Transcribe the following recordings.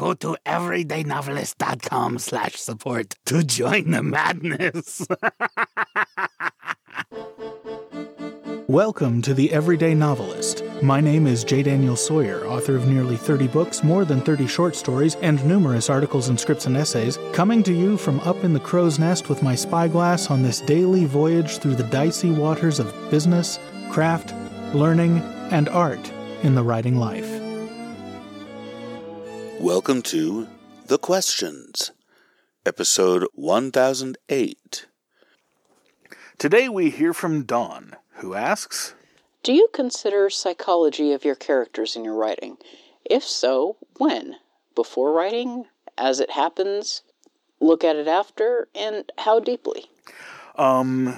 go to everydaynovelist.com slash support to join the madness. Welcome to The Everyday Novelist. My name is J. Daniel Sawyer, author of nearly 30 books, more than 30 short stories, and numerous articles and scripts and essays, coming to you from up in the crow's nest with my spyglass on this daily voyage through the dicey waters of business, craft, learning, and art in the writing life. Welcome to The Questions, episode 1008. Today we hear from Dawn, who asks Do you consider psychology of your characters in your writing? If so, when? Before writing? As it happens? Look at it after? And how deeply? Um,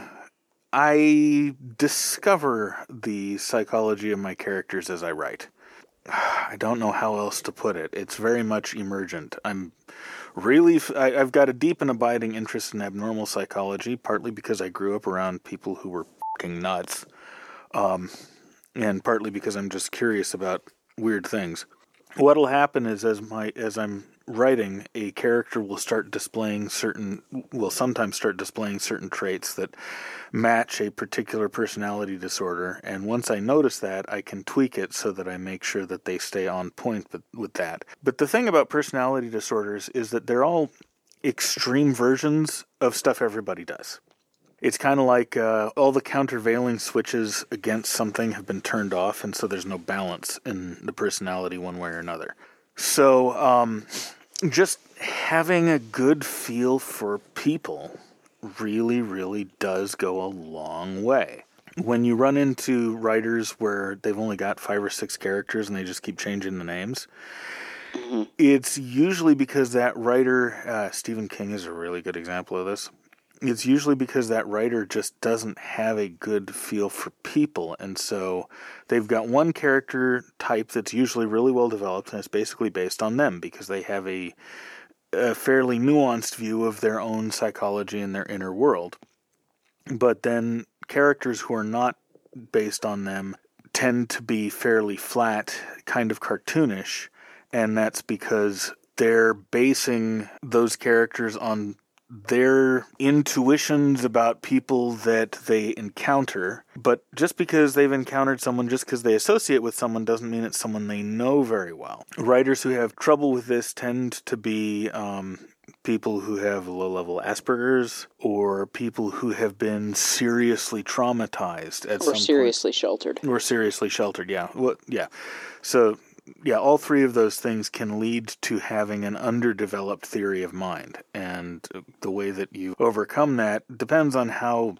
I discover the psychology of my characters as I write. I don't know how else to put it. It's very much emergent. I'm really—I've got a deep and abiding interest in abnormal psychology, partly because I grew up around people who were fucking nuts, um, and partly because I'm just curious about weird things. What'll happen is as my as I'm writing, a character will start displaying certain will sometimes start displaying certain traits that match a particular personality disorder, and once I notice that, I can tweak it so that I make sure that they stay on point with, that. But the thing about personality disorders is that they're all extreme versions of stuff everybody does. It's kind of like uh, all the countervailing switches against something have been turned off, and so there's no balance in the personality one way or another. So, um, just having a good feel for people really, really does go a long way. When you run into writers where they've only got five or six characters and they just keep changing the names, it's usually because that writer, uh, Stephen King is a really good example of this. It's usually because that writer just doesn't have a good feel for people. And so they've got one character type that's usually really well developed, and it's basically based on them because they have a, a fairly nuanced view of their own psychology and their inner world. But then characters who are not based on them tend to be fairly flat, kind of cartoonish, and that's because they're basing those characters on their intuitions about people that they encounter. But just because they've encountered someone, just because they associate with someone, doesn't mean it's someone they know very well. Writers who have trouble with this tend to be um, people who have low level Asperger's or people who have been seriously traumatized at or some seriously point. sheltered. Or seriously sheltered, yeah. Well, yeah. So yeah, all three of those things can lead to having an underdeveloped theory of mind. And the way that you overcome that depends on how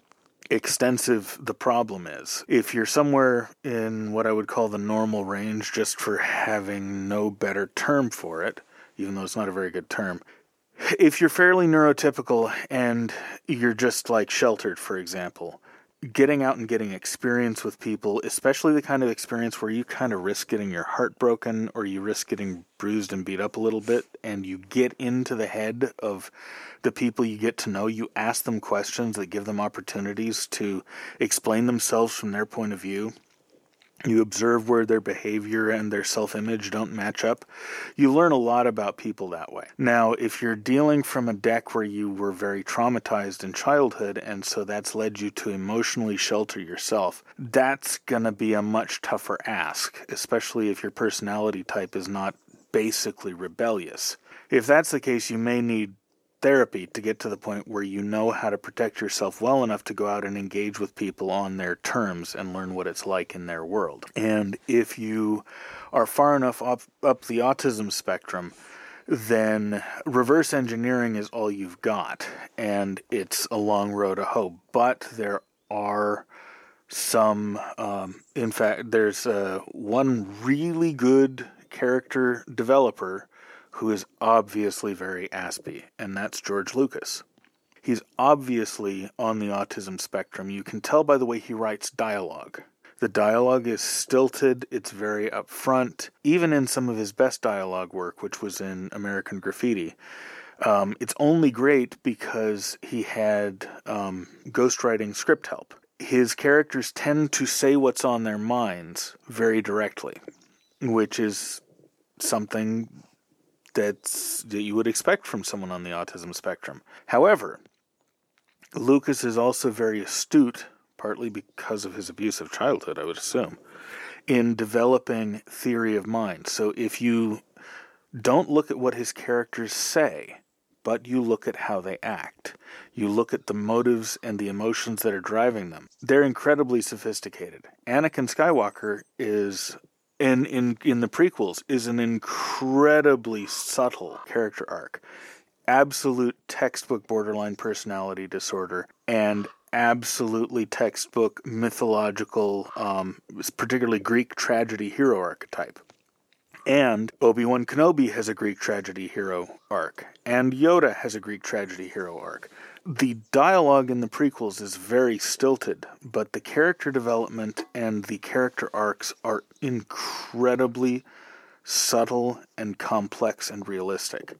extensive the problem is. If you're somewhere in what I would call the normal range, just for having no better term for it, even though it's not a very good term, if you're fairly neurotypical and you're just like sheltered, for example, getting out and getting experience with people, especially the kind of experience where you kind of risk getting your heart broken or you risk getting bruised and beat up a little bit, and you get into the head of the people you get to know, you ask them questions that give them opportunities to explain themselves from their point of view. You observe where their behavior and their self image don't match up. You learn a lot about people that way. Now, if you're dealing from a deck where you were very traumatized in childhood, and so that's led you to emotionally shelter yourself, that's going to be a much tougher ask, especially if your personality type is not basically rebellious. If that's the case, you may need therapy to get to the point where you know how to protect yourself well enough to go out and engage with people on their terms and learn what it's like in their world. And if you are far enough up, up the autism spectrum, then reverse engineering is all you've got, and it's a long road to hoe. But there are some, um, in fact, there's uh, one really good character developer who is obviously very Aspie, and that's George Lucas. He's obviously on the autism spectrum. You can tell by the way he writes dialogue. The dialogue is stilted, it's very upfront, even in some of his best dialogue work, which was in American Graffiti. Um, it's only great because he had um, ghostwriting script help. His characters tend to say what's on their minds very directly, which is something that's that you would expect from someone on the autism spectrum. However, Lucas is also very astute, partly because of his abusive childhood, I would assume, in developing theory of mind. So if you don't look at what his characters say, but you look at how they act. You look at the motives and the emotions that are driving them. They're incredibly sophisticated. Anakin Skywalker is in in in the prequels is an incredibly subtle character arc. Absolute textbook borderline personality disorder and absolutely textbook mythological um, particularly Greek tragedy hero archetype. And Obi Wan Kenobi has a Greek tragedy hero arc, and Yoda has a Greek tragedy hero arc. The dialogue in the prequels is very stilted, but the character development and the character arcs are incredibly subtle and complex and realistic.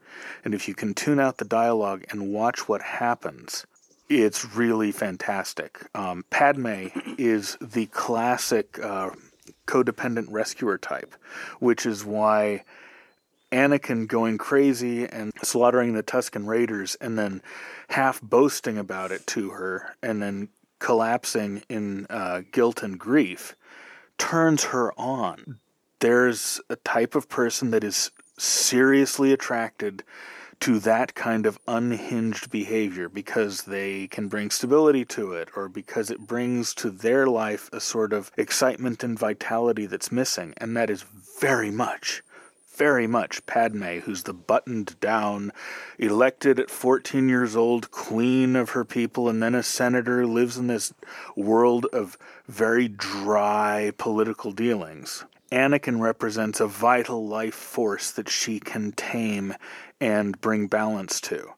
And if you can tune out the dialogue and watch what happens, it's really fantastic. Um, Padme is the classic. Uh, codependent rescuer type, which is why Anakin going crazy and slaughtering the Tusken Raiders and then half boasting about it to her and then collapsing in uh, guilt and grief turns her on. There's a type of person that is seriously attracted to that kind of unhinged behavior because they can bring stability to it or because it brings to their life a sort of excitement and vitality that's missing. And that is very much, very much Padme, who's the buttoned down, elected at 14 years old, queen of her people, and then a senator, lives in this world of very dry political dealings. Anakin represents a vital life force that she can tame and bring balance to.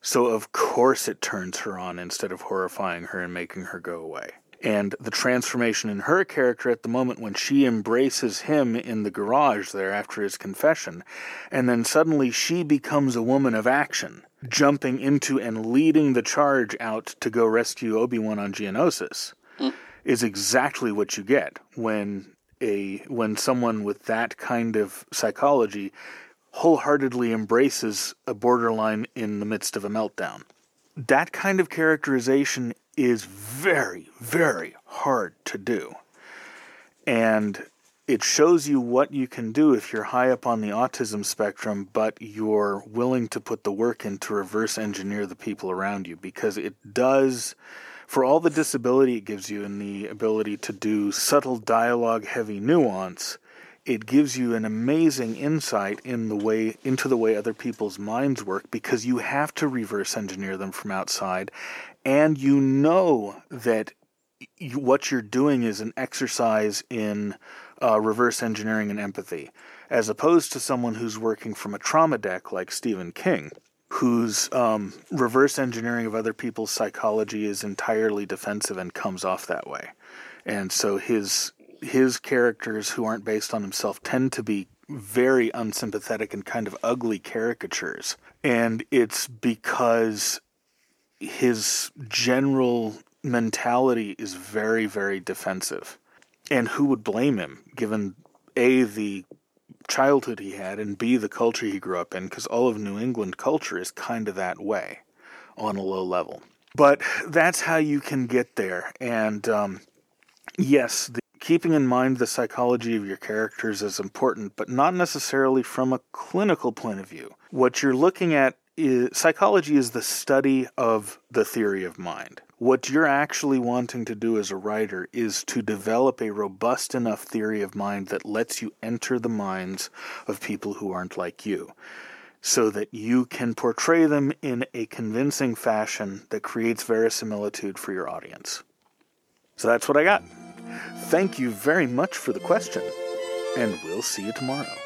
So, of course, it turns her on instead of horrifying her and making her go away. And the transformation in her character at the moment when she embraces him in the garage there after his confession, and then suddenly she becomes a woman of action, jumping into and leading the charge out to go rescue Obi Wan on Geonosis, mm. is exactly what you get when a when someone with that kind of psychology wholeheartedly embraces a borderline in the midst of a meltdown. That kind of characterization is very, very hard to do. And it shows you what you can do if you're high up on the autism spectrum, but you're willing to put the work in to reverse engineer the people around you because it does, for all the disability it gives you and the ability to do subtle dialogue heavy nuance, it gives you an amazing insight in the way into the way other people's minds work because you have to reverse engineer them from outside and you know that you, what you're doing is an exercise in uh, reverse engineering and empathy as opposed to someone who's working from a trauma deck like Stephen King whose um, reverse engineering of other people's psychology is entirely defensive and comes off that way and so his his characters who aren't based on himself tend to be very unsympathetic and kind of ugly caricatures. And it's because his general mentality is very, very defensive. And who would blame him, given A, the childhood he had, and B, the culture he grew up in? Because all of New England culture is kind of that way on a low level. But that's how you can get there. And um, yes, the keeping in mind the psychology of your characters is important, but not necessarily from a clinical point of view. What you're looking at is psychology is the study of the theory of mind. What you're actually wanting to do as a writer is to develop a robust enough theory of mind that lets you enter the minds of people who aren't like you so that you can portray them in a convincing fashion that creates verisimilitude for your audience. So that's what I got. Thank you very much for the question, and we'll see you tomorrow.